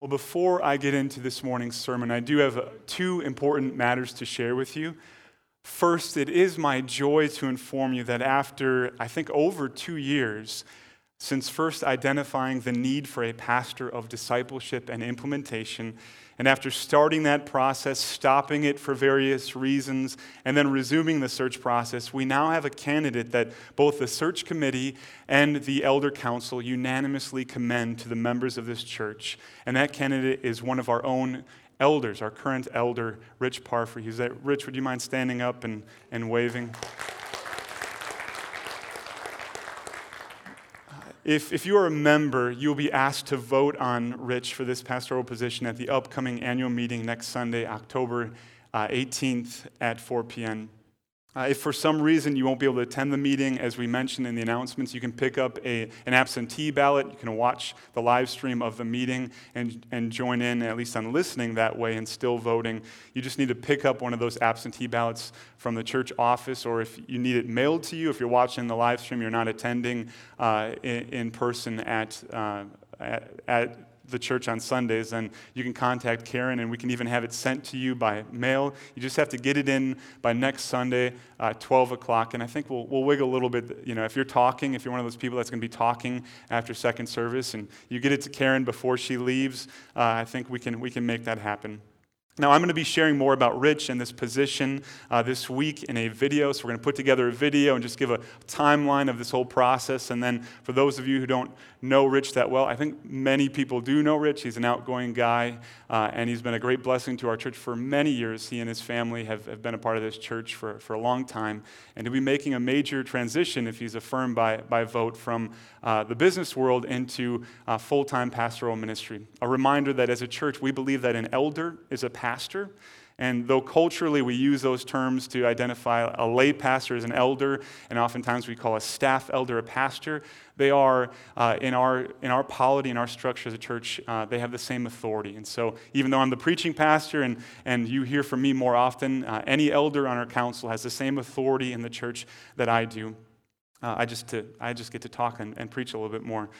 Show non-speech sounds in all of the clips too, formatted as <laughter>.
Well, before I get into this morning's sermon, I do have uh, two important matters to share with you. First, it is my joy to inform you that after, I think, over two years, since first identifying the need for a pastor of discipleship and implementation, and after starting that process, stopping it for various reasons, and then resuming the search process, we now have a candidate that both the search committee and the elder council unanimously commend to the members of this church. And that candidate is one of our own elders, our current elder, Rich Parfrey. He's that. Rich, would you mind standing up and, and waving? If, if you are a member, you'll be asked to vote on Rich for this pastoral position at the upcoming annual meeting next Sunday, October uh, 18th at 4 p.m. Uh, if for some reason you won't be able to attend the meeting, as we mentioned in the announcements, you can pick up a, an absentee ballot. You can watch the live stream of the meeting and, and join in, at least on listening that way and still voting. You just need to pick up one of those absentee ballots from the church office, or if you need it mailed to you, if you're watching the live stream, you're not attending uh, in, in, person at, uh, at, at the church on Sundays, and you can contact Karen and we can even have it sent to you by mail. You just have to get it in by next Sunday, uh, 12 o'clock. And I think we'll, we'll wiggle a little bit. You know, if you're talking, if you're one of those people that's going to be talking after second service and you get it to Karen before she leaves, uh, I think we can, we can make that happen. Now, I'm going to be sharing more about Rich and this position uh, this week in a video. So, we're going to put together a video and just give a timeline of this whole process. And then, for those of you who don't know Rich that well, I think many people do know Rich. He's an outgoing guy, uh, and he's been a great blessing to our church for many years. He and his family have, have been a part of this church for, for a long time. And he'll be making a major transition if he's affirmed by, by vote from uh, the business world into uh, full time pastoral ministry. A reminder that as a church, we believe that an elder is a pastor pastor. And though culturally we use those terms to identify a lay pastor as an elder, and oftentimes we call a staff elder a pastor, they are, uh, in, our, in our polity, in our structure as a church, uh, they have the same authority. And so, even though I'm the preaching pastor and, and you hear from me more often, uh, any elder on our council has the same authority in the church that I do. Uh, I, just to, I just get to talk and, and preach a little bit more.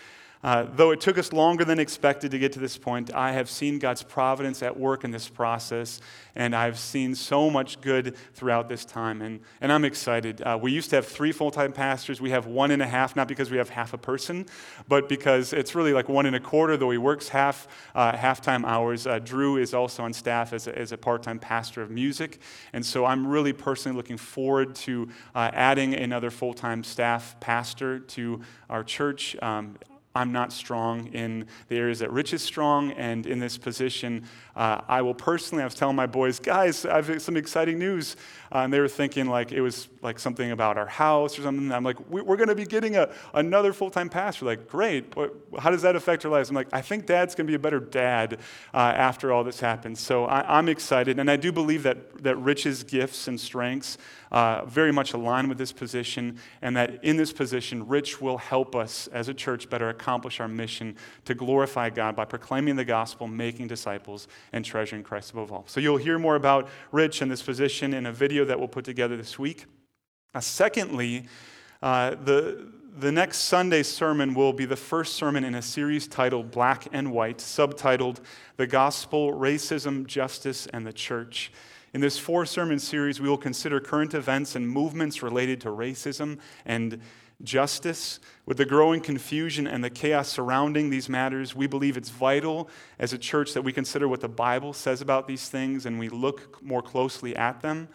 Uh, though it took us longer than expected to get to this point, I have seen God's providence at work in this process, and I've seen so much good throughout this time, and, and I'm excited. Uh, we used to have three full time pastors. We have one and a half, not because we have half a person, but because it's really like one and a quarter, though he works half uh, half time hours. Uh, Drew is also on staff as a, as a part time pastor of music, and so I'm really personally looking forward to uh, adding another full time staff pastor to our church. Um, I'm not strong in the areas that Rich is strong, and in this position, uh, I will personally, I was telling my boys, guys, I have some exciting news. Uh, and they were thinking like it was like something about our house or something. I'm like, we're going to be getting a, another full time pastor. Like, great. What, how does that affect our lives? I'm like, I think dad's going to be a better dad uh, after all this happens. So I, am excited. And I do believe that, that Rich's gifts and strengths uh, very much align with this position, and that in this position, Rich will help us as a church better accomplish our mission to glorify God by proclaiming the gospel, making disciples, and treasuring Christ above all. So you'll hear more about Rich and this position in a video that we'll put together this week. Secondly, uh, the, the next Sunday sermon will be the first sermon in a series titled Black and White, subtitled The Gospel, Racism, Justice, and the Church. In this four sermon series, we will consider current events and movements related to racism and justice. With the growing confusion and the chaos surrounding these matters, we believe it's vital as a church that we consider what the Bible says about these things and we look more closely at them.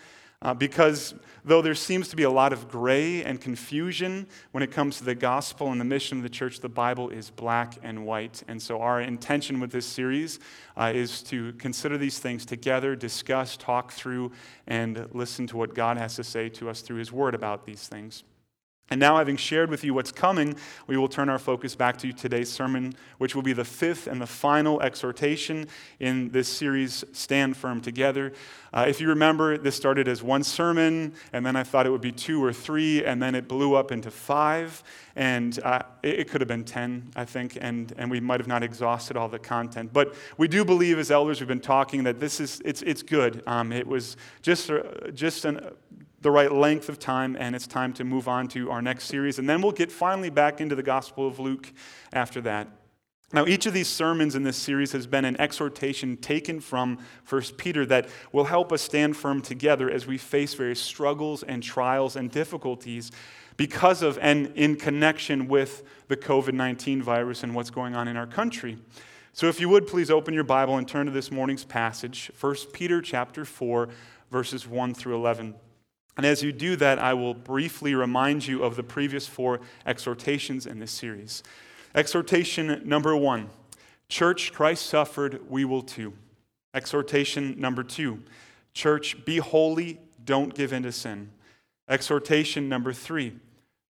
Uh, because though there seems to be a lot of gray and confusion when it comes to the gospel and the mission of the church, the Bible is black and white. And so, our intention with this series uh, is to consider these things together, discuss, talk through, and listen to what God has to say to us through His Word about these things. And now, having shared with you what's coming, we will turn our focus back to today's sermon, which will be the fifth and the final exhortation in this series, Stand Firm Together. Uh, if you remember, this started as one sermon, and then I thought it would be two or three, and then it blew up into five, and uh, it, it, could have been 10, I think, and, and we might have not exhausted all the content. But we do believe, as elders, we've been talking, that this is, it's, it's good. Um, it was just, uh, just an, the right length of time, and it's time to move on to our next series. And then we'll get finally back into the Gospel of Luke after that. Now, each of these sermons in this series has been an exhortation taken from 1 Peter that will help us stand firm together as we face various struggles and trials and difficulties because of and in connection with the COVID 19 virus and what's going on in our country. So, if you would please open your Bible and turn to this morning's passage, 1 Peter chapter 4, verses 1 through 11. And as you do that, I will briefly remind you of the previous four exhortations in this series. Exhortation number one Church, Christ suffered, we will too. Exhortation number two Church, be holy, don't give in to sin. Exhortation number three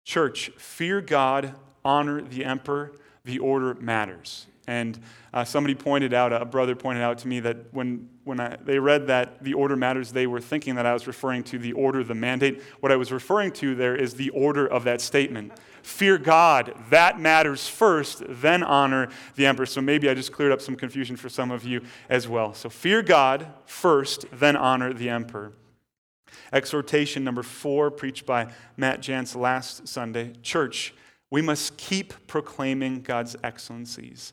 Church, fear God, honor the emperor, the order matters. And uh, somebody pointed out, a brother pointed out to me that when, when I, they read that the order matters, they were thinking that I was referring to the order, the mandate. What I was referring to there is the order of that statement. Fear God, that matters first, then honor the emperor. So maybe I just cleared up some confusion for some of you as well. So fear God first, then honor the emperor. Exhortation number four, preached by Matt Jantz last Sunday. Church, we must keep proclaiming God's excellencies.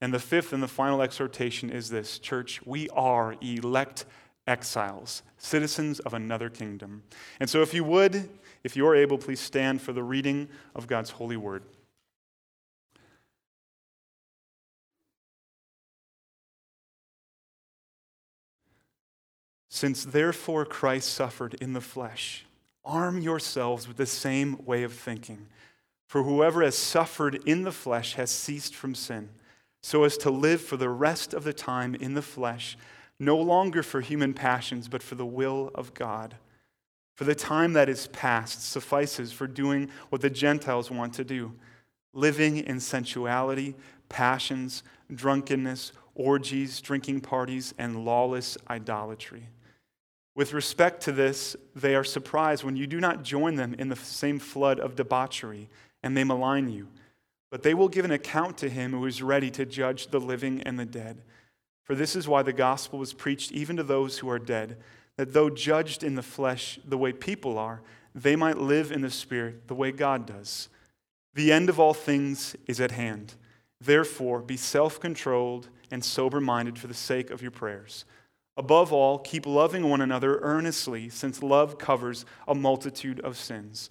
And the fifth and the final exhortation is this Church, we are elect exiles, citizens of another kingdom. And so, if you would, if you are able, please stand for the reading of God's holy word. Since therefore Christ suffered in the flesh, arm yourselves with the same way of thinking. For whoever has suffered in the flesh has ceased from sin so as to live for the rest of the time in the flesh, no longer for human passions, but for the will of God. For the time that is past suffices for doing what the Gentiles want to do living in sensuality, passions, drunkenness, orgies, drinking parties, and lawless idolatry. With respect to this, they are surprised when you do not join them in the same flood of debauchery, and they malign you. But they will give an account to him who is ready to judge the living and the dead. For this is why the gospel was preached even to those who are dead, that though judged in the flesh the way people are, they might live in the spirit the way God does. The end of all things is at hand. Therefore, be self controlled and sober minded for the sake of your prayers. Above all, keep loving one another earnestly, since love covers a multitude of sins.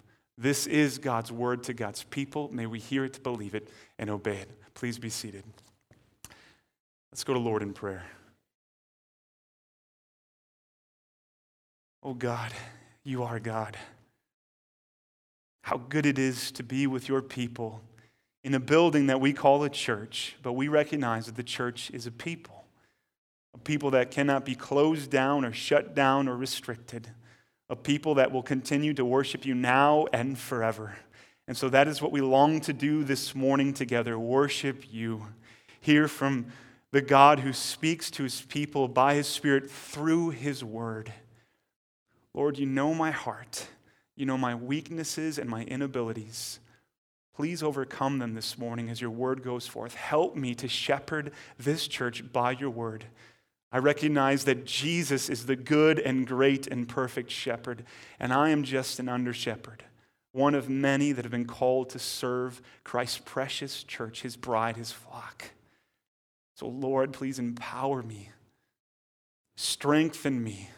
This is God's word to God's people. May we hear it, believe it, and obey it. Please be seated. Let's go to Lord in prayer. Oh God, you are God. How good it is to be with your people in a building that we call a church, but we recognize that the church is a people, a people that cannot be closed down or shut down or restricted, a people that will continue to worship you now and forever. And so that is what we long to do this morning together worship you. Hear from the God who speaks to his people by his Spirit through his word. Lord, you know my heart. You know my weaknesses and my inabilities. Please overcome them this morning as your word goes forth. Help me to shepherd this church by your word. I recognize that Jesus is the good and great and perfect shepherd, and I am just an under shepherd, one of many that have been called to serve Christ's precious church, his bride, his flock. So, Lord, please empower me, strengthen me.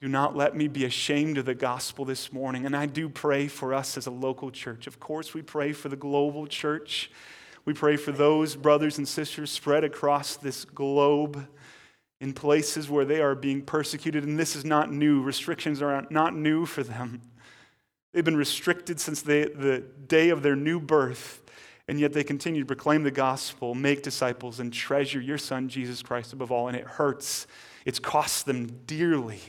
Do not let me be ashamed of the gospel this morning. And I do pray for us as a local church. Of course, we pray for the global church. We pray for those brothers and sisters spread across this globe in places where they are being persecuted. And this is not new. Restrictions are not new for them. They've been restricted since they, the day of their new birth and yet they continue to proclaim the gospel, make disciples, and treasure your son, Jesus Christ, above all. And it hurts, it's cost them dearly.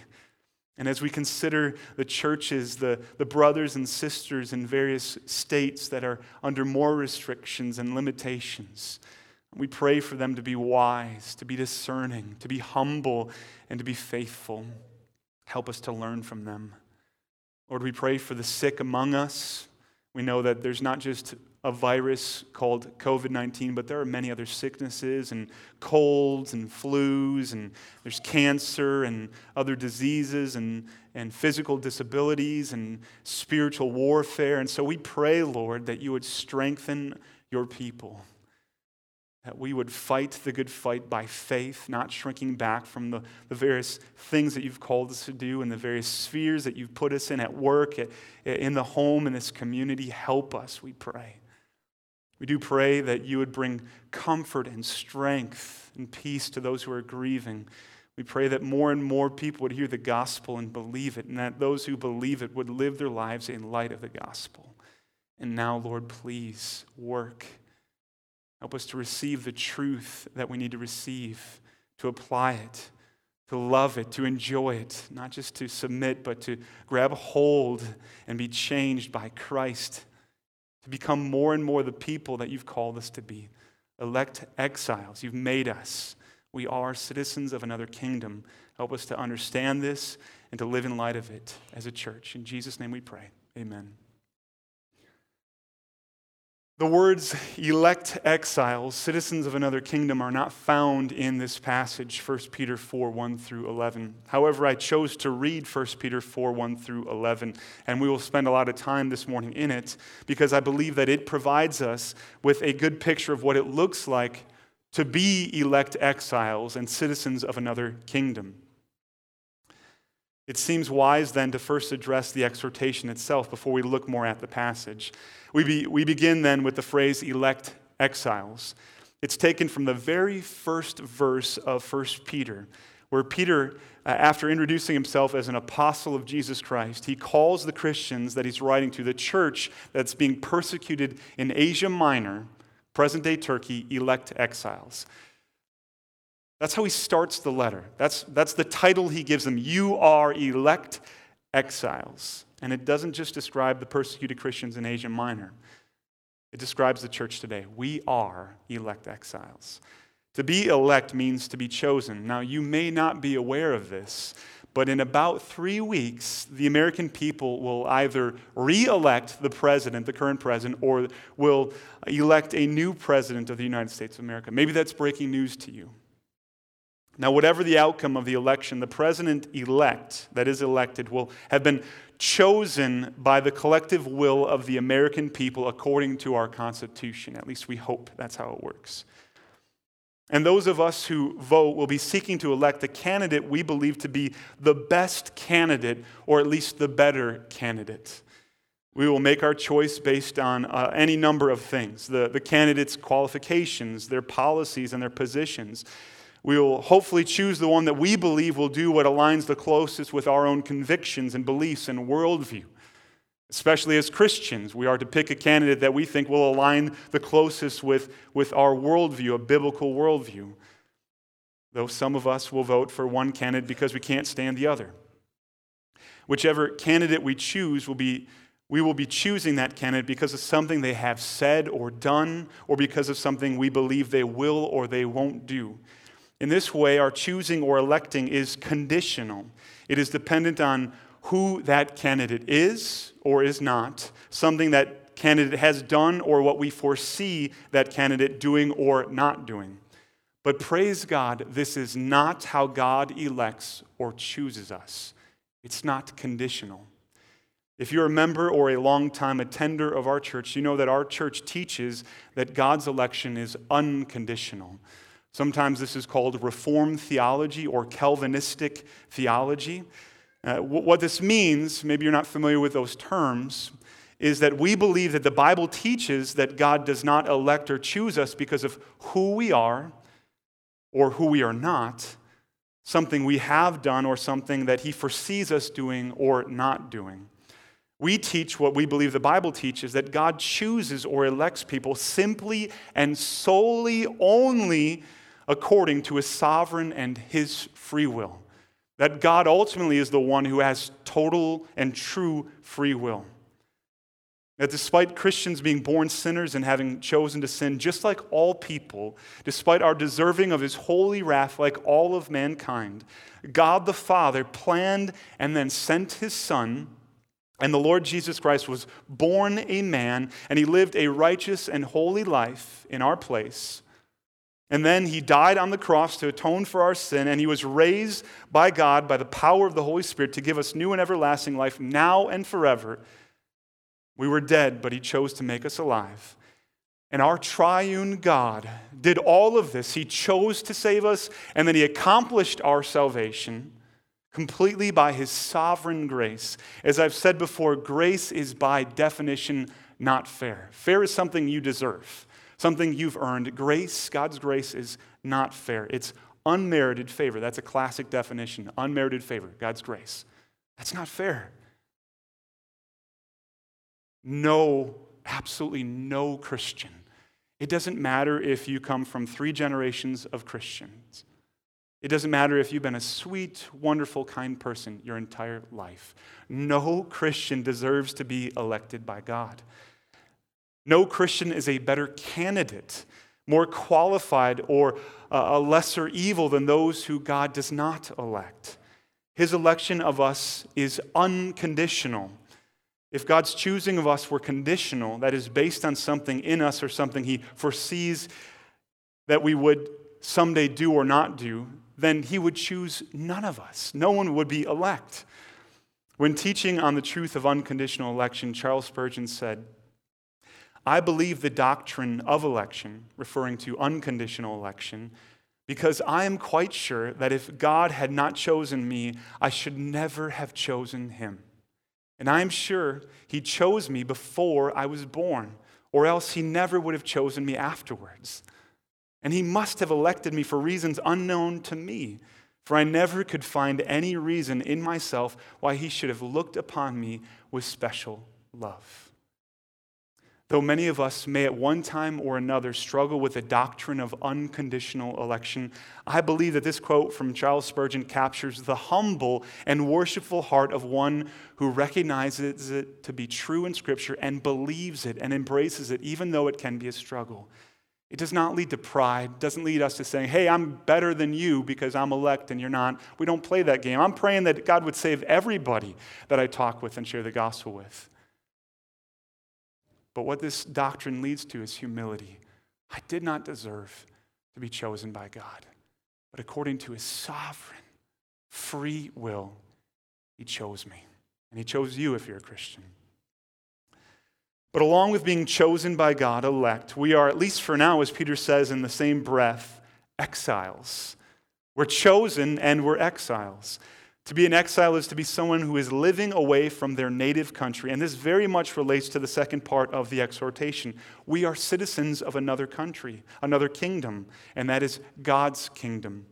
And as we consider the churches, the, the brothers and sisters in various states that are under more restrictions and limitations, We pray for them to be wise, to be discerning, to be humble, and to be faithful. Help us to learn from them. Lord, we pray for the sick among us. We know that there's not just a virus called COVID 19, but there are many other sicknesses and colds and flus, and there's cancer and other diseases and, and physical disabilities and spiritual warfare. And so we pray, Lord, that you would strengthen your people that we would fight the good fight by faith, not shrinking back from the, the various things that you've called us to do and the various spheres that you've put us in at work, at, in the home, in this community. Help us, we pray. We do pray that you would bring comfort and strength and peace to those who are grieving. We pray that more and more people would hear the gospel and believe it, and that those who believe it would live their lives in light of the gospel. And now, Lord, please work Help us to receive the truth that we need to receive, to apply it, to love it, to enjoy it, not just to submit, but to grab hold and be changed by Christ, to become more and more the people that you've called us to be. Elect exiles, you've made us. We are citizens of another kingdom. Help us to understand this and to live in light of it as a church. In Jesus' name we pray. Amen. The words elect exiles, citizens of another kingdom, are not found in this passage, 1 Peter 4 1 through 11. However, I chose to read 1 Peter 4 1 through 11, and we will spend a lot of time this morning in it because I believe that it provides us with a good picture of what it looks like to be elect exiles and citizens of another kingdom. It seems wise then to first address the exhortation itself before we look more at the passage. We, be, we begin then with the phrase elect exiles. It's taken from the very first verse of 1 Peter, where Peter, uh, after introducing himself as an apostle of Jesus Christ, he calls the Christians that he's writing to, the church that's being persecuted in Asia Minor, present day Turkey, elect exiles. That's how he starts the letter. That's, that's the title he gives them. You are elect exiles. And it doesn't just describe the persecuted Christians in Asia Minor, it describes the church today. We are elect exiles. To be elect means to be chosen. Now, you may not be aware of this, but in about three weeks, the American people will either re elect the president, the current president, or will elect a new president of the United States of America. Maybe that's breaking news to you. Now, whatever the outcome of the election, the president elect, that is elected, will have been chosen by the collective will of the American people according to our Constitution. At least we hope that's how it works. And those of us who vote will be seeking to elect the candidate we believe to be the best candidate, or at least the better candidate. We will make our choice based on uh, any number of things the, the candidate's qualifications, their policies, and their positions. We will hopefully choose the one that we believe will do what aligns the closest with our own convictions and beliefs and worldview. Especially as Christians, we are to pick a candidate that we think will align the closest with, with our worldview, a biblical worldview. Though some of us will vote for one candidate because we can't stand the other. Whichever candidate we choose will be we will be choosing that candidate because of something they have said or done, or because of something we believe they will or they won't do. In this way, our choosing or electing is conditional. It is dependent on who that candidate is or is not, something that candidate has done or what we foresee that candidate doing or not doing. But praise God, this is not how God elects or chooses us. It's not conditional. If you're a member or a long-time attender of our church, you know that our church teaches that God's election is unconditional. Sometimes this is called Reformed theology or Calvinistic theology. Uh, what this means, maybe you're not familiar with those terms, is that we believe that the Bible teaches that God does not elect or choose us because of who we are or who we are not, something we have done or something that He foresees us doing or not doing. We teach what we believe the Bible teaches that God chooses or elects people simply and solely only according to his sovereign and his free will. That God ultimately is the one who has total and true free will. That despite Christians being born sinners and having chosen to sin, just like all people, despite our deserving of his holy wrath, like all of mankind, God the Father planned and then sent his Son, and the Lord Jesus Christ was born a man, and he lived a righteous and holy life in our place. And then he died on the cross to atone for our sin, and he was raised by God by the power of the Holy Spirit to give us new and everlasting life now and forever. We were dead, but he chose to make us alive. And our triune God did all of this. He chose to save us, and then he accomplished our salvation completely by his sovereign grace. As I've said before, grace is by definition not fair. Fair is something you deserve, something you've earned. Grace, God's grace, is not fair. It's unmerited favor. That's a classic definition unmerited favor, God's grace. That's not fair. No, absolutely no Christian. It doesn't matter if you come from three generations of Christians. It doesn't matter if you've been a sweet, wonderful, kind person your entire life. No Christian deserves to be elected by God. No Christian is a better candidate, more qualified, or uh, a lesser evil than those who God does not elect. His election of us is unconditional. If God's choosing of us were conditional, that is based on something in us or something He foresees that we would someday do or not do, then He would choose none of us. No one would be elect. When teaching on the truth of unconditional election, Charles Spurgeon said, I believe the doctrine of election, referring to unconditional election, because I am quite sure that if God had not chosen me, I should never have chosen Him. And I am sure He chose me before I was born, or else He never would have chosen me afterwards. And He must have elected me for reasons unknown to me, for I never could find any reason in myself why He should have looked upon me with special love. Though many of us may at one time or another struggle with the doctrine of unconditional election, I believe that this quote from Charles Spurgeon captures the humble and worshipful heart of one who recognizes it to be true in Scripture and believes it and embraces it, even though it can be a struggle. It does not lead to pride, doesn't lead us to saying, hey, I'm better than you because I'm elect and you're not. We don't play that game. I'm praying that God would save everybody that I talk with and share the gospel with. But what this doctrine leads to is humility. I did not deserve to be chosen by God, but according to his sovereign, free will, he chose me. And he chose you if you're a Christian. But along with being chosen by God, elect, we are, at least for now, as Peter says in the same breath, exiles. We're chosen and we're exiles. To be an exile is to be someone who is living away from their native country. And this very much relates to the second part of the exhortation. We are citizens of another country, another kingdom, and that is God's kingdom.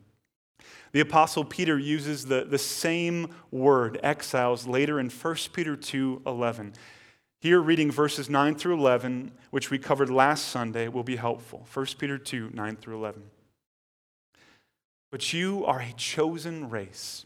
The Apostle Peter uses the, the same word, exiles, later in 1 Peter 2 11. Here, reading verses 9 through 11, which we covered last Sunday, will be helpful. 1 Peter 2 9 through 11. But you are a chosen race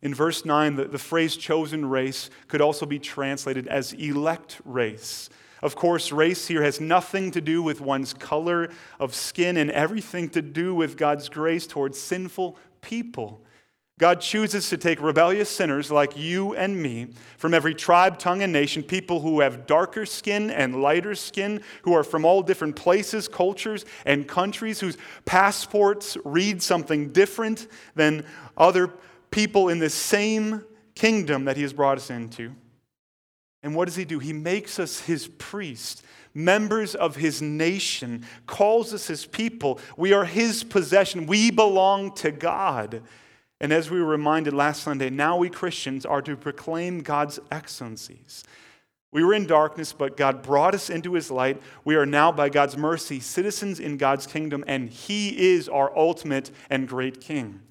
In verse 9, the, the phrase chosen race could also be translated as elect race. Of course, race here has nothing to do with one's color of skin and everything to do with God's grace towards sinful people. God chooses to take rebellious sinners like you and me from every tribe, tongue, and nation, people who have darker skin and lighter skin, who are from all different places, cultures, and countries, whose passports read something different than other people in the same kingdom that he has brought us into. And what does he do? He makes us his priest, members of his nation, calls us his people. We are his possession. We belong to God. And as we were reminded last Sunday, now we Christians are to proclaim God's excellencies. We were in darkness, but God brought us into his light. We are now, by God's mercy, citizens in God's kingdom, and he is our ultimate and great king.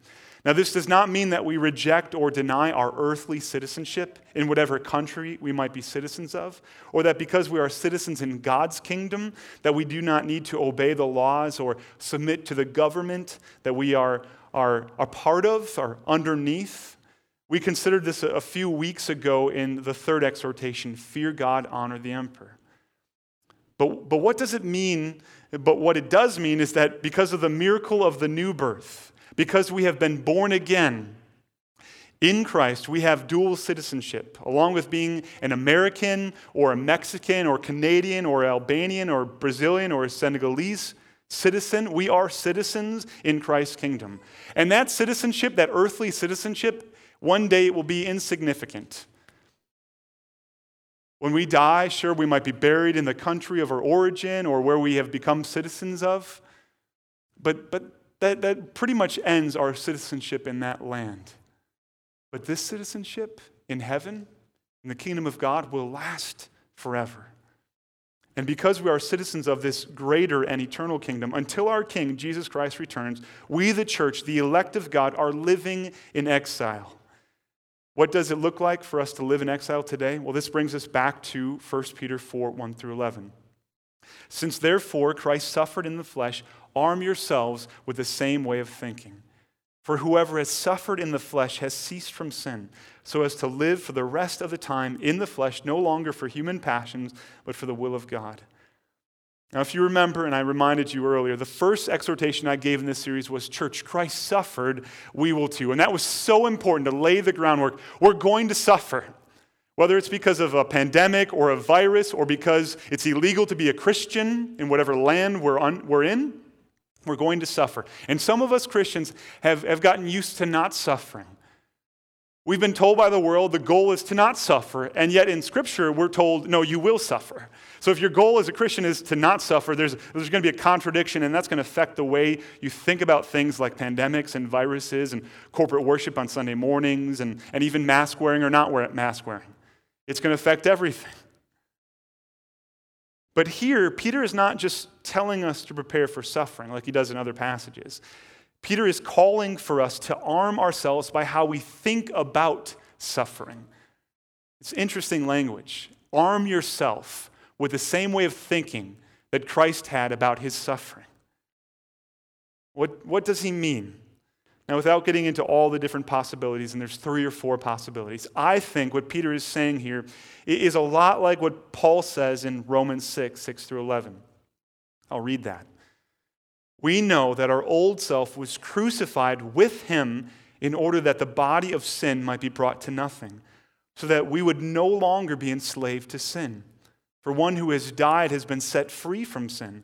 Now, this does not mean that we reject or deny our earthly citizenship in whatever country we might be citizens of, or that because we are citizens in God's kingdom, that we do not need to obey the laws or submit to the government that we are, are, are part of or underneath. We considered this a few weeks ago in the third exhortation fear God, honor the emperor. But, but what does it mean? But what it does mean is that because of the miracle of the new birth, because we have been born again in Christ, we have dual citizenship, along with being an American or a Mexican or Canadian or Albanian or Brazilian or Senegalese citizen. We are citizens in Christ's kingdom. And that citizenship, that earthly citizenship, one day it will be insignificant. When we die, sure, we might be buried in the country of our origin or where we have become citizens of, but, but that, that pretty much ends our citizenship in that land. But this citizenship in heaven, in the kingdom of God, will last forever. And because we are citizens of this greater and eternal kingdom, until our King, Jesus Christ, returns, we, the church, the elect of God, are living in exile. What does it look like for us to live in exile today? Well, this brings us back to 1 Peter 4 1 through 11. Since therefore Christ suffered in the flesh, arm yourselves with the same way of thinking. For whoever has suffered in the flesh has ceased from sin, so as to live for the rest of the time in the flesh, no longer for human passions, but for the will of God. Now, if you remember, and I reminded you earlier, the first exhortation I gave in this series was Church, Christ suffered, we will too. And that was so important to lay the groundwork. We're going to suffer. Whether it's because of a pandemic or a virus or because it's illegal to be a Christian in whatever land we're, un- we're in, we're going to suffer. And some of us Christians have, have gotten used to not suffering. We've been told by the world the goal is to not suffer, and yet in Scripture we're told, no, you will suffer. So if your goal as a Christian is to not suffer, there's, there's going to be a contradiction, and that's going to affect the way you think about things like pandemics and viruses and corporate worship on Sunday mornings and, and even mask wearing or not wear, mask wearing. It's going to affect everything. But here, Peter is not just telling us to prepare for suffering like he does in other passages. Peter is calling for us to arm ourselves by how we think about suffering. It's interesting language. Arm yourself with the same way of thinking that Christ had about his suffering. What, what does he mean? Now, without getting into all the different possibilities, and there's three or four possibilities, I think what Peter is saying here is a lot like what Paul says in Romans 6 6 through 11. I'll read that. We know that our old self was crucified with him in order that the body of sin might be brought to nothing, so that we would no longer be enslaved to sin. For one who has died has been set free from sin.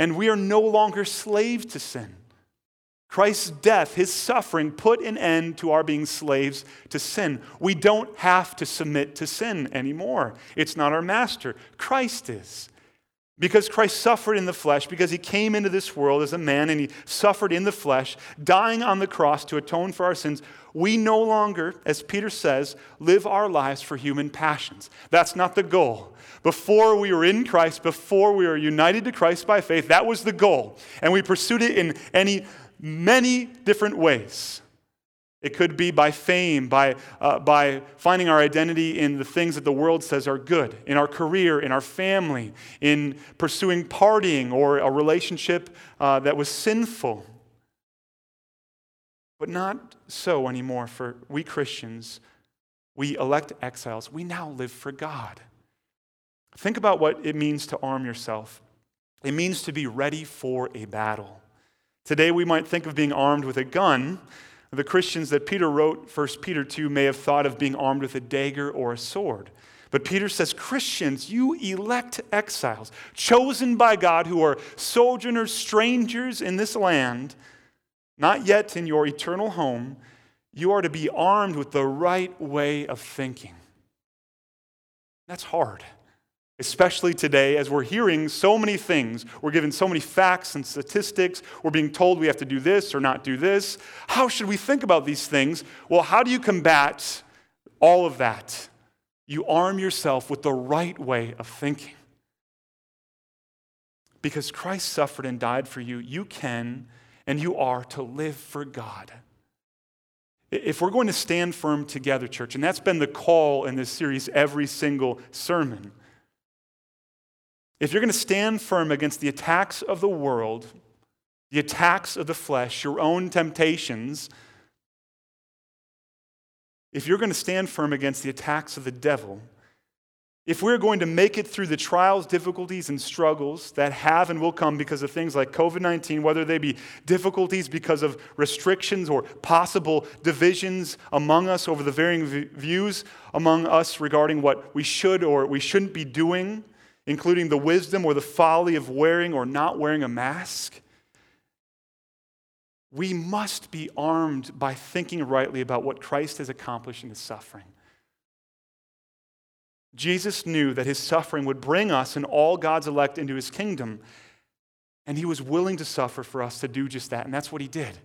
and we are no longer slaves to sin. Christ's death, his suffering, put an end to our being slaves to sin. We don't have to submit to sin anymore. It's not our master, Christ is. Because Christ suffered in the flesh, because he came into this world as a man and he suffered in the flesh, dying on the cross to atone for our sins, we no longer, as Peter says, live our lives for human passions. That's not the goal. Before we were in Christ, before we were united to Christ by faith, that was the goal. And we pursued it in any many different ways. It could be by fame, by, uh, by finding our identity in the things that the world says are good, in our career, in our family, in pursuing partying or a relationship uh, that was sinful. But not so anymore for we Christians. We elect exiles. We now live for God. Think about what it means to arm yourself. It means to be ready for a battle. Today, we might think of being armed with a gun the Christians that Peter wrote 1 Peter to may have thought of being armed with a dagger or a sword. But Peter says, Christians, you elect exiles, chosen by God, who are sojourners, strangers in this land, not yet in your eternal home, you are to be armed with the right way of thinking. That's hard, especially today as we're hearing so many things. We're given so many facts and statistics. We're being told we have to do this or not do this. How should we think about these things? Well, how do you combat all of that? You arm yourself with the right way of thinking. Because Christ suffered and died for you, you can and you are to live for God. If we're going to stand firm together, church, and that's been the call in this series every single sermon, if you're going to stand firm against the attacks of the world, the attacks of the flesh, your own temptations, if you're going to stand firm against the attacks of the devil, if we're going to make it through the trials, difficulties, and struggles that have and will come because of things like COVID 19, whether they be difficulties because of restrictions or possible divisions among us over the varying views among us regarding what we should or we shouldn't be doing, including the wisdom or the folly of wearing or not wearing a mask, we must be armed by thinking rightly about what Christ has accomplished in his suffering. Jesus knew that his suffering would bring us and all God's elect into his kingdom. And he was willing to suffer for us to do just that. And that's what he did.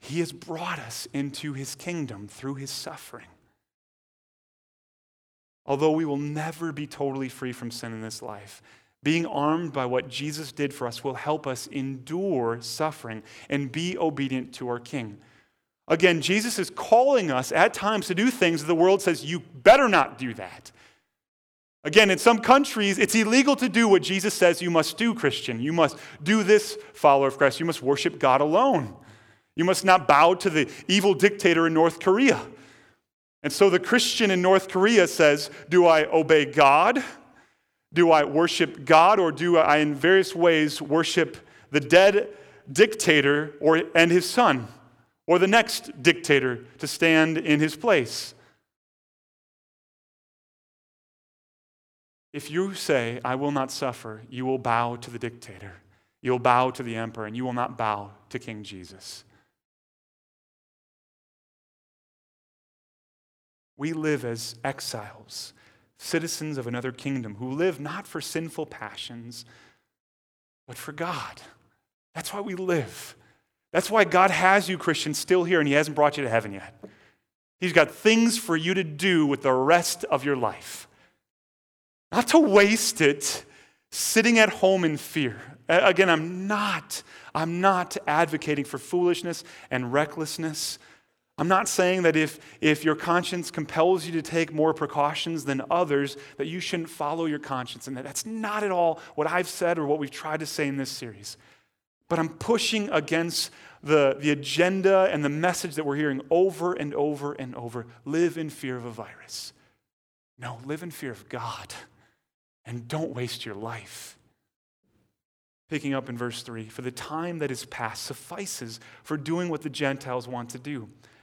He has brought us into his kingdom through his suffering. Although we will never be totally free from sin in this life, being armed by what Jesus did for us will help us endure suffering and be obedient to our King. Again, Jesus is calling us at times to do things that the world says you better not do that. Again, in some countries, it's illegal to do what Jesus says you must do, Christian. You must do this, follower of Christ. You must worship God alone. You must not bow to the evil dictator in North Korea. And so the Christian in North Korea says, Do I obey God? Do I worship God? Or do I, in various ways, worship the dead dictator or, and his son? or the next dictator to stand in his place. If you say, I will not suffer, you will bow to the dictator. You'll bow to the emperor, and you will not bow to King Jesus. We live as exiles, citizens of another kingdom, who live not for sinful passions, but for God. That's why we live. That's why God has you, Christians, still here, and He hasn't brought you to heaven yet. He's got things for you to do with the rest of your life. Not to waste it sitting at home in fear. Again, I'm not, I'm not advocating for foolishness and recklessness. I'm not saying that if, if your conscience compels you to take more precautions than others, that you shouldn't follow your conscience. And that that's not at all what I've said or what we've tried to say in this series. But I'm pushing against the, the agenda and the message that we're hearing over and over and over live in fear of a virus. No, live in fear of God and don't waste your life. Picking up in verse 3 For the time that is past suffices for doing what the Gentiles want to do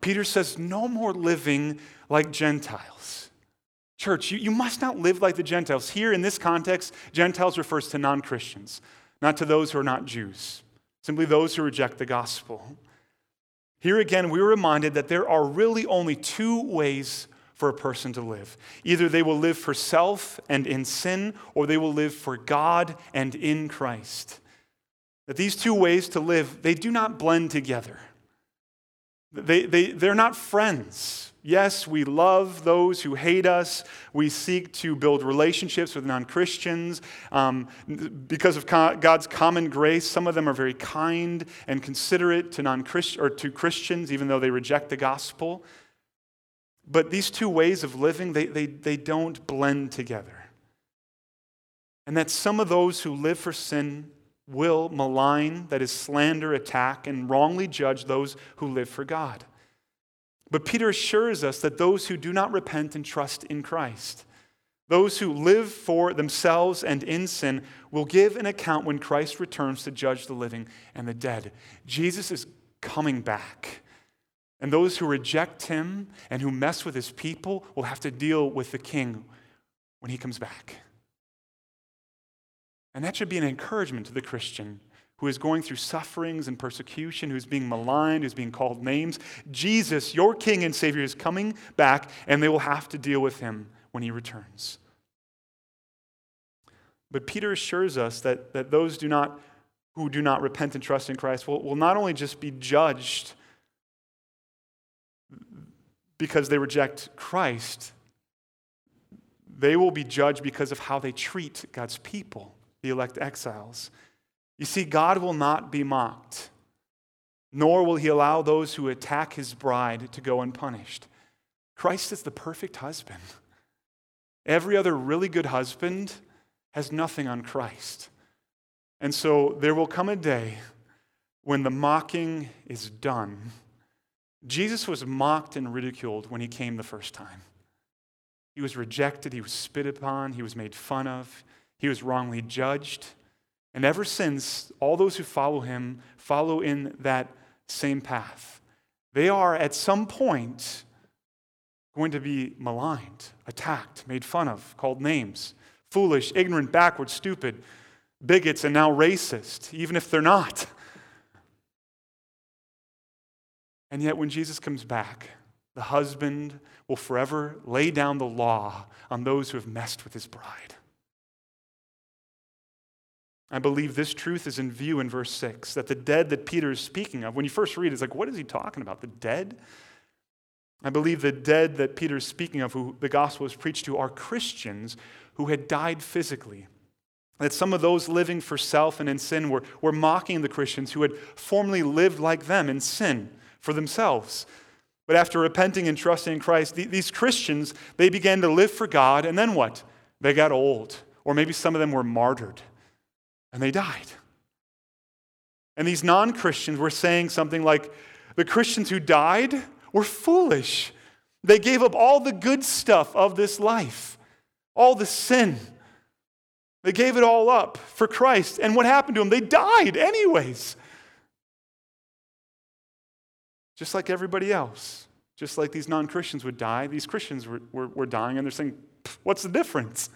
Peter says, No more living like Gentiles Church, you, you must not live like the Gentiles. Here in this context, Gentiles refers to non Christians, not to those who are not Jews, simply those who reject the gospel. Here again, we're reminded that there are really only two ways for a person to live. Either they will live for self and in sin, or they will live for God and in Christ. That these two ways to live, they do not blend together. They, they, they're not friends. Yes, we love those who hate us. We seek to build relationships with non Christians. Um, because of God's common grace, some of them are very kind and considerate to, non or to Christians, even though they reject the gospel. But these two ways of living, they, they, they don't blend together. And that some of those who live for sin will malign, that is, slander, attack, and wrongly judge those who live for God. But Peter assures us that those who do not repent and trust in Christ, those who live for themselves and in sin, will give an account when Christ returns to judge the living and the dead. Jesus is coming back. And those who reject him and who mess with his people will have to deal with the king when he comes back. And that should be an encouragement to the Christian who is going through sufferings and persecution, who's being maligned, who's being called names. Jesus, your King and Savior, is coming back, and they will have to deal with him when he returns. But Peter assures us that, that those do not, who do not repent and trust in Christ will, will not only just be judged because they reject Christ, they will be judged because of how they treat God's people, the elect exiles. You see, God will not be mocked, nor will he allow those who attack his bride to go unpunished. Christ is the perfect husband. Every other really good husband has nothing on Christ. And so there will come a day when the mocking is done. Jesus was mocked and ridiculed when he came the first time. He was rejected, he was spit upon, he was made fun of, he was wrongly judged. And ever since, all those who follow him follow in that same path. They are at some point going to be maligned, attacked, made fun of, called names foolish, ignorant, backward, stupid, bigots, and now racist, even if they're not. And yet, when Jesus comes back, the husband will forever lay down the law on those who have messed with his bride. I believe this truth is in view in verse 6 that the dead that Peter is speaking of, when you first read it, it's like, what is he talking about? The dead? I believe the dead that Peter is speaking of, who the gospel is preached to, are Christians who had died physically. That some of those living for self and in sin were, were mocking the Christians who had formerly lived like them in sin for themselves. But after repenting and trusting in Christ, these Christians, they began to live for God, and then what? They got old. Or maybe some of them were martyred and they died. And these non Christians were saying something like the Christians who died were foolish. They gave up all the good stuff of this life, all the sin. They gave it all up for Christ. And what happened to them? They died, anyways. Just like everybody else. Just like these non Christians would die, these Christians were, were, were dying, and they're saying, What's the difference?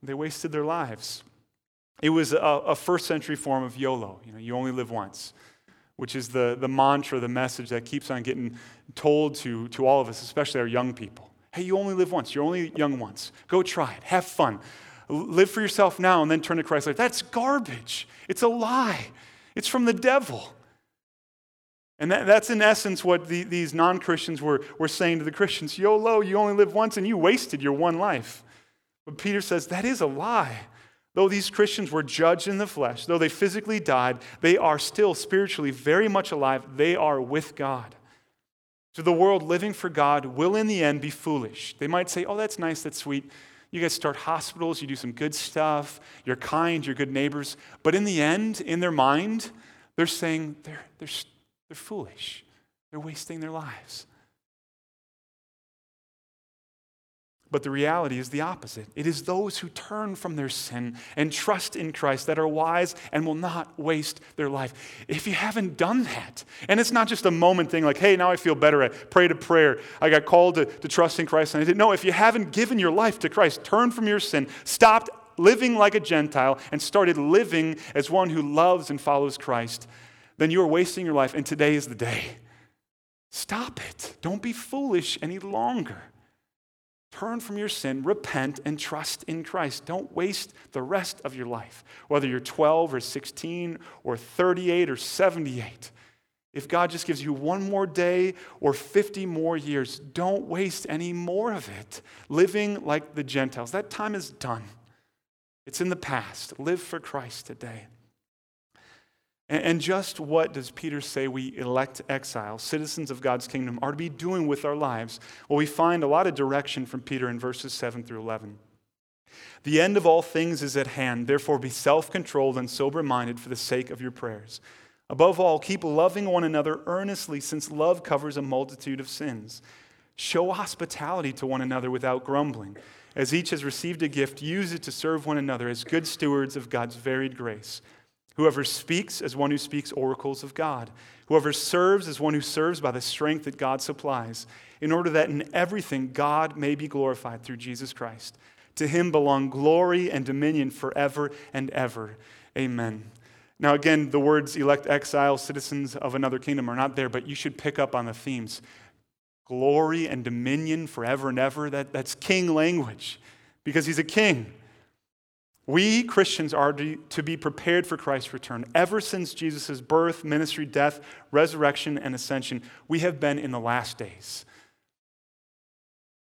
They wasted their lives. It was a, a first century form of YOLO, you know, you only live once, which is the, the mantra, the message that keeps on getting told to, to all of us, especially our young people. Hey, you only live once. You're only young once. Go try it. Have fun. Live for yourself now and then turn to Christ. Like, that's garbage. It's a lie. It's from the devil. And that, that's in essence what the, these non Christians were, were saying to the Christians YOLO, you only live once and you wasted your one life. But Peter says that is a lie. Though these Christians were judged in the flesh, though they physically died, they are still spiritually very much alive. They are with God. So the world living for God will in the end be foolish. They might say, Oh, that's nice, that's sweet. You guys start hospitals, you do some good stuff, you're kind, you're good neighbors. But in the end, in their mind, they're saying they're, they're, they're foolish. They're wasting their lives. But the reality is the opposite. It is those who turn from their sin and trust in Christ that are wise and will not waste their life. If you haven't done that, and it's not just a moment thing like, hey, now I feel better, I prayed a prayer, I got called to, to trust in Christ, and I didn't. No, if you haven't given your life to Christ, turn from your sin, stopped living like a Gentile, and started living as one who loves and follows Christ, then you are wasting your life, and today is the day. Stop it. Don't be foolish any longer. Turn from your sin, repent, and trust in Christ. Don't waste the rest of your life, whether you're 12 or 16 or 38 or 78. If God just gives you one more day or 50 more years, don't waste any more of it living like the Gentiles. That time is done, it's in the past. Live for Christ today. And just what does Peter say we elect exiles, citizens of God's kingdom, are to be doing with our lives? Well, we find a lot of direction from Peter in verses 7 through 11. The end of all things is at hand. Therefore, be self controlled and sober minded for the sake of your prayers. Above all, keep loving one another earnestly, since love covers a multitude of sins. Show hospitality to one another without grumbling. As each has received a gift, use it to serve one another as good stewards of God's varied grace. Whoever speaks as one who speaks oracles of God. Whoever serves as one who serves by the strength that God supplies, in order that in everything God may be glorified through Jesus Christ. To him belong glory and dominion forever and ever. Amen. Now, again, the words elect exiles, citizens of another kingdom are not there, but you should pick up on the themes. Glory and dominion forever and ever, that, that's king language because he's a king. We Christians are to be prepared for Christ's return. Ever since Jesus' birth, ministry, death, resurrection, and ascension, we have been in the last days.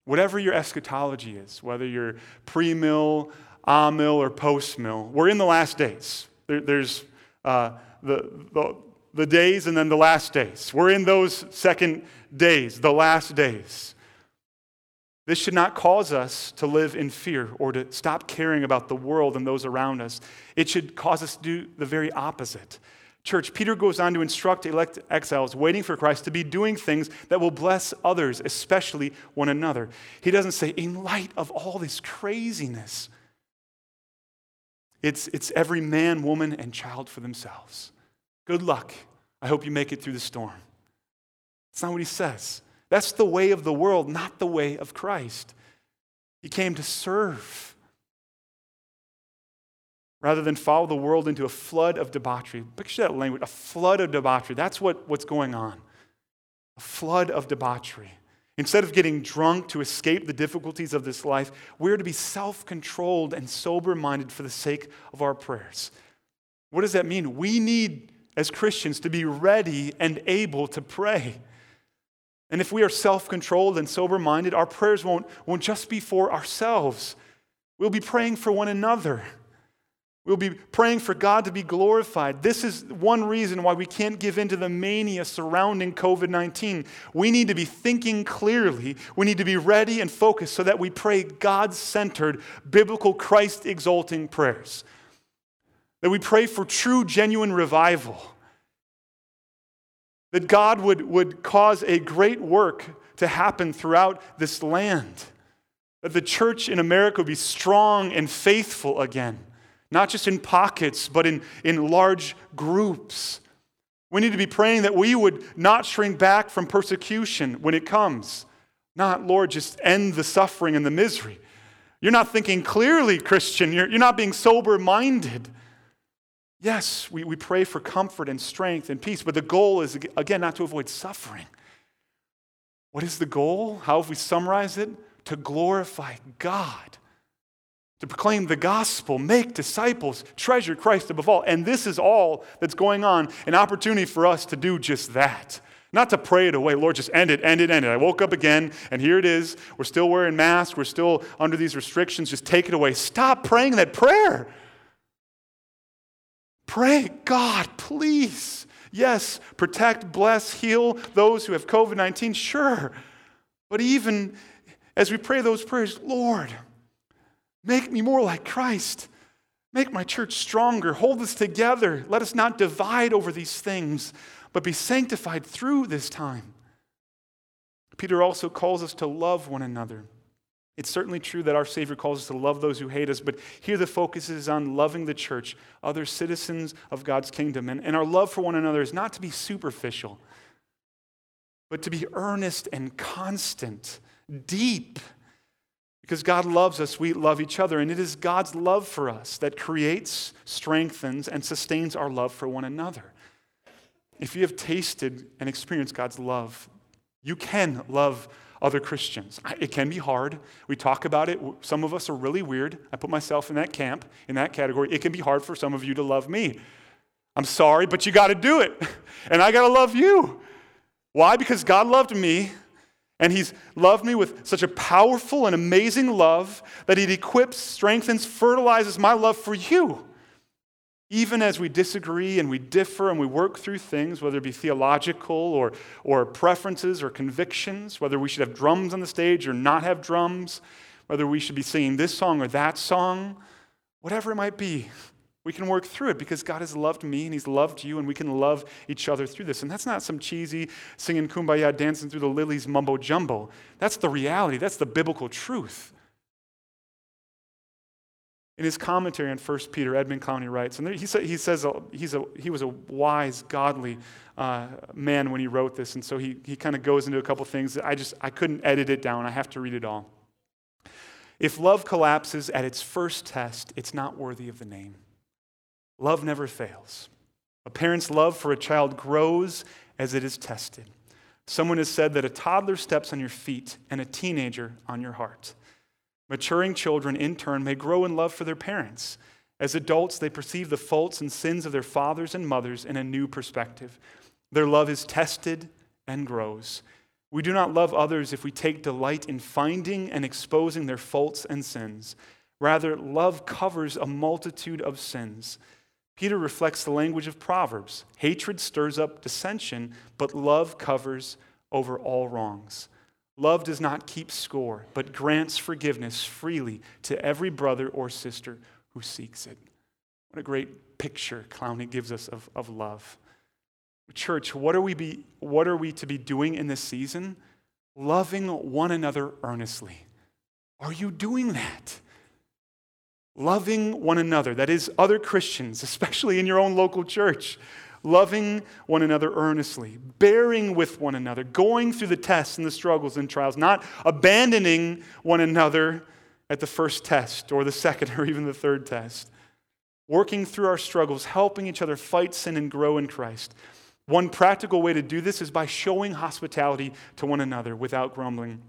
Whatever your eschatology is, whether you're pre mill, a mill, or post mill, we're in the last days. There, there's uh, the, the, the days and then the last days. We're in those second days, the last days. This should not cause us to live in fear or to stop caring about the world and those around us. It should cause us to do the very opposite. Church, Peter goes on to instruct elect exiles waiting for Christ to be doing things that will bless others, especially one another. He doesn't say, in light of all this craziness, it's, it's every man, woman, and child for themselves. Good luck. I hope you make it through the storm. That's not what he says. That's the way of the world, not the way of Christ. He came to serve rather than follow the world into a flood of debauchery. Picture that language a flood of debauchery. That's what, what's going on. A flood of debauchery. Instead of getting drunk to escape the difficulties of this life, we're to be self controlled and sober minded for the sake of our prayers. What does that mean? We need, as Christians, to be ready and able to pray. And if we are self controlled and sober minded, our prayers won't, won't just be for ourselves. We'll be praying for one another. We'll be praying for God to be glorified. This is one reason why we can't give in to the mania surrounding COVID 19. We need to be thinking clearly. We need to be ready and focused so that we pray God centered, biblical, Christ exalting prayers. That we pray for true, genuine revival that God would, would cause a great work to happen throughout this land. That the church in America would be strong and faithful again, not just in pockets, but in, in large groups. We need to be praying that we would not shrink back from persecution when it comes. Not, Lord, just end the suffering and the misery. You're not thinking clearly, Christian. You're, you're not being sober minded. Yes, we, we pray for comfort and strength and peace, but the goal is, again, not to avoid suffering. What is the goal? How have we summarized it? To glorify God, to proclaim the gospel, make disciples, treasure Christ above all. And this is all that's going on an opportunity for us to do just that. Not to pray it away. Lord, just end it, end it, end it. I woke up again, and here it is. We're still wearing masks. We're still under these restrictions. Just take it away. Stop praying that prayer. Pray, God, please. Yes, protect, bless, heal those who have COVID 19, sure. But even as we pray those prayers, Lord, make me more like Christ. Make my church stronger. Hold us together. Let us not divide over these things, but be sanctified through this time. Peter also calls us to love one another. It's certainly true that our Savior calls us to love those who hate us, but here the focus is on loving the church, other citizens of God's kingdom. And, and our love for one another is not to be superficial, but to be earnest and constant, deep. Because God loves us, we love each other. And it is God's love for us that creates, strengthens, and sustains our love for one another. If you have tasted and experienced God's love, you can love other Christians. It can be hard. We talk about it. Some of us are really weird. I put myself in that camp, in that category. It can be hard for some of you to love me. I'm sorry, but you got to do it. <laughs> And I got to love you. Why? Because God loved me, and He's loved me with such a powerful and amazing love that He equips, strengthens, fertilizes my love for you. Even as we disagree and we differ and we work through things, whether it be theological or, or preferences or convictions, whether we should have drums on the stage or not have drums, whether we should be singing this song or that song, whatever it might be, we can work through it because God has loved me and He's loved you, and we can love each other through this. And that's not some cheesy singing kumbaya, dancing through the lilies mumbo jumbo. That's the reality, that's the biblical truth. In his commentary on 1 Peter, Edmund Clowney writes, and he, he says he's a, he was a wise, godly uh, man when he wrote this, and so he, he kind of goes into a couple things that I just I couldn't edit it down. I have to read it all. If love collapses at its first test, it's not worthy of the name. Love never fails. A parent's love for a child grows as it is tested. Someone has said that a toddler steps on your feet and a teenager on your heart. Maturing children, in turn, may grow in love for their parents. As adults, they perceive the faults and sins of their fathers and mothers in a new perspective. Their love is tested and grows. We do not love others if we take delight in finding and exposing their faults and sins. Rather, love covers a multitude of sins. Peter reflects the language of Proverbs hatred stirs up dissension, but love covers over all wrongs. Love does not keep score, but grants forgiveness freely to every brother or sister who seeks it. What a great picture Clowney gives us of, of love. Church, what are, we be, what are we to be doing in this season? Loving one another earnestly. Are you doing that? Loving one another, that is, other Christians, especially in your own local church loving one another earnestly, bearing with one another, going through the tests and the struggles and trials, not abandoning one another at the first test or the second <laughs> or even the third test. Working through our struggles, helping each other fight sin and grow in Christ. One practical way to do this is by showing hospitality to one another without grumbling.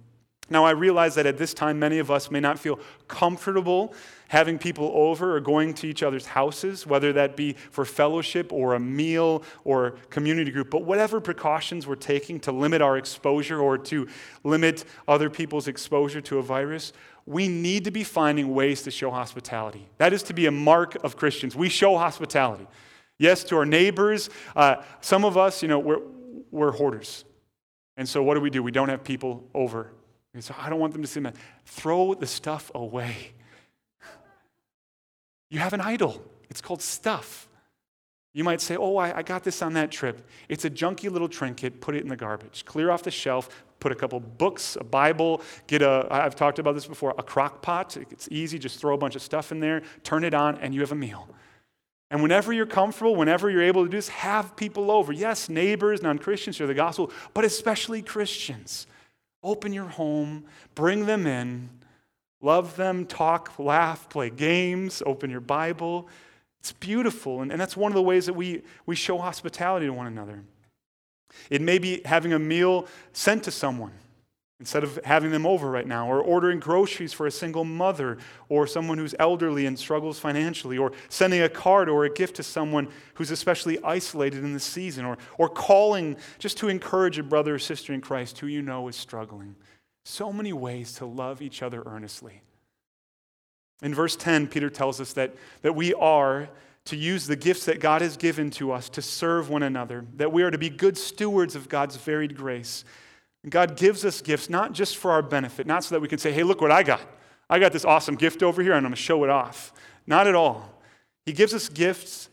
Now, I realize that at this time, many of us may not feel comfortable having people over or going to each other's houses, whether that be for fellowship or a meal or community group. But whatever precautions we're taking to limit our exposure or to limit other people's exposure to a virus, we need to be finding ways to show hospitality. That is to be a mark of Christians. We show hospitality. Yes, to our neighbors. Uh, some of us, you know, we're, we're hoarders. And so what do we do? We don't have people over so I don't want them to see that. Throw the stuff away. You have an idol. It's called stuff. You might say, Oh, I, I, got this on that trip. It's a junky little trinket. Put it in the garbage. Clear off the shelf. Put a couple books, a Bible. Get a, I've talked about this before, a crock pot. It's easy. Just throw a bunch of stuff in there, turn it on, and you have a meal. And whenever you're comfortable, whenever you're able to do this, have people over. Yes, neighbors, non Christians, share the gospel, but especially Christians. Open your home, bring them in, love them, talk, laugh, play games, open your Bible. It's beautiful. And, and that's one of the ways that we, we show hospitality to one another. It may be having a meal sent to someone instead of having them over right now, or ordering groceries for a single mother or someone who's elderly and struggles financially, or sending a card or a gift to someone who's especially isolated in the season, or, or calling just to encourage a brother or sister in Christ who you know is struggling. So many ways to love each other earnestly. In verse 10, Peter tells us that, that we are to use the gifts that God has given to us to serve one another, that we are to be good stewards of God's varied grace God gives us gifts not just for our benefit, not so that we can say, hey, look what I got. I got this awesome gift over here and I'm going to show it off. Not at all. He gives us gifts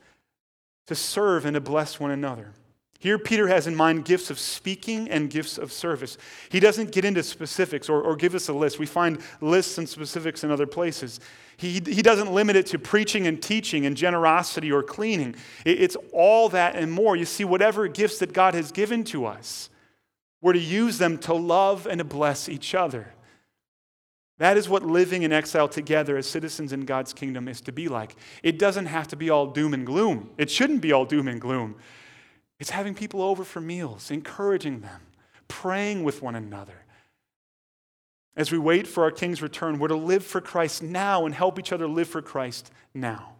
to serve and to bless one another. Here, Peter has in mind gifts of speaking and gifts of service. He doesn't get into specifics or, or give us a list. We find lists and specifics in other places. He, he doesn't limit it to preaching and teaching and generosity or cleaning. It, it's all that and more. You see, whatever gifts that God has given to us, we're to use them to love and to bless each other. That is what living in exile together as citizens in God's kingdom is to be like. It doesn't have to be all doom and gloom. It shouldn't be all doom and gloom. It's having people over for meals, encouraging them, praying with one another. As we wait for our King's return, we're to live for Christ now and help each other live for Christ now.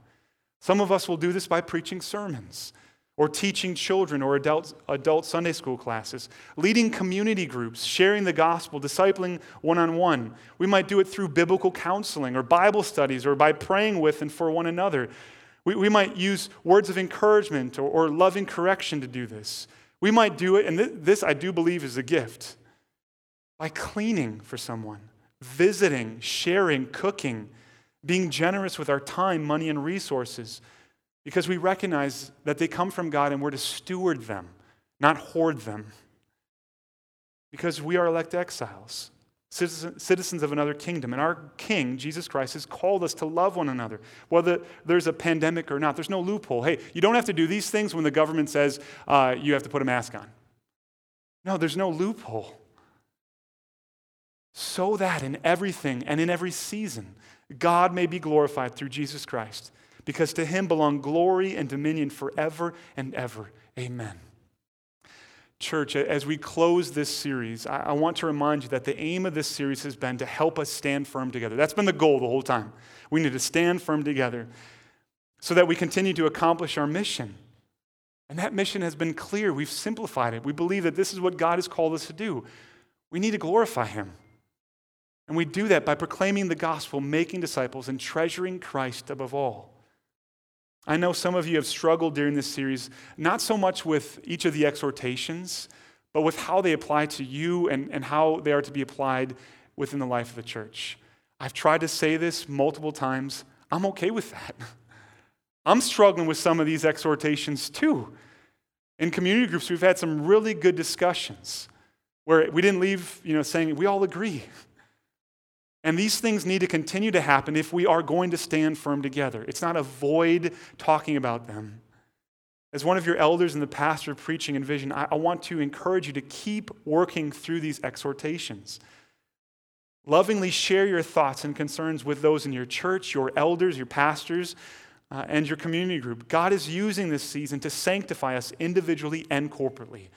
Some of us will do this by preaching sermons or teaching children or adult, adult Sunday school classes, leading community groups, sharing the gospel, discipling one on one. We might do it through biblical counseling or Bible studies or by praying with and for one another. We, we might use words of encouragement or, or loving correction to do this. We might do it, and th- this I do believe is a gift, by cleaning for someone, visiting, sharing, cooking, being generous with our time, money, and resources, because we recognize that they come from God and we're to steward them, not hoard them. Because we are elect exiles citizens of another kingdom. And our King, Jesus Christ, has called us to love one another, whether there's a pandemic or not. There's no loophole. Hey, you don't have to do these things when the government says uh, you have to put a mask on. No, there's no loophole. So that in everything and in every season, God may be glorified through Jesus Christ, because to him belong glory and dominion forever and ever. Amen. Church, as we close this series, I want to remind you that the aim of this series has been to help us stand firm together. That's been the goal the whole time. We need to stand firm together so that we continue to accomplish our mission. And that mission has been clear. We've simplified it. We believe that this is what God has called us to do. We need to glorify Him. And we do that by proclaiming the gospel, making disciples, and treasuring Christ above all. I know some of you have struggled during this series, not so much with each of the exhortations, but with how they apply to you and, and how they are to be applied within the life of the church. I've tried to say this multiple times. I'm okay with that. <laughs> I'm struggling with some of these exhortations too. In community groups, we've had some really good discussions where we didn't leave, you know, saying we all agree. And these things need to continue to happen if we are going to stand firm together. It's not avoid talking about them. As one of your elders and the pastor preaching in vision, I, I want to encourage you to keep working through these exhortations. Lovingly share your thoughts and concerns with those in your church, your elders, your pastors, uh, and your community group. God is using this season to sanctify us individually and corporately.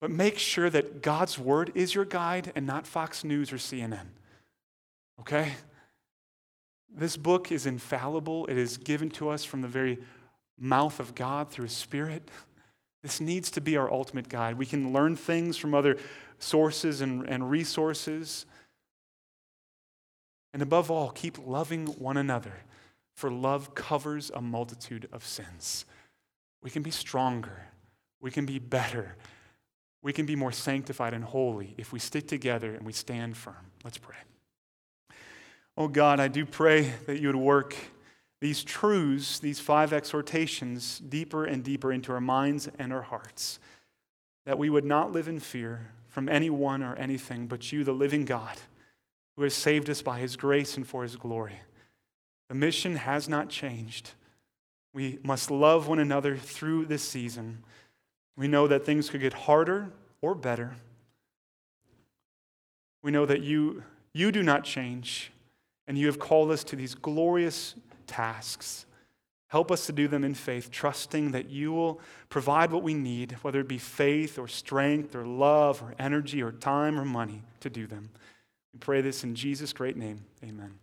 But make sure that God's word is your guide and not Fox News or CNN. Okay? This book is infallible. It is given to us from the very mouth of God through His Spirit. This needs to be our ultimate guide. We can learn things from other sources and, and resources. And above all, keep loving one another, for love covers a multitude of sins. We can be stronger, we can be better, we can be more sanctified and holy if we stick together and we stand firm. Let's pray. Oh God, I do pray that you would work these truths, these five exhortations, deeper and deeper into our minds and our hearts. That we would not live in fear from anyone or anything but you, the living God, who has saved us by his grace and for his glory. The mission has not changed. We must love one another through this season. We know that things could get harder or better. We know that you, you do not change, and you have called us to these glorious tasks. Help us to do them in faith, trusting that you will provide what we need, whether it be faith or strength or love or energy or time or money to do them. We pray this in Jesus' great name. Amen.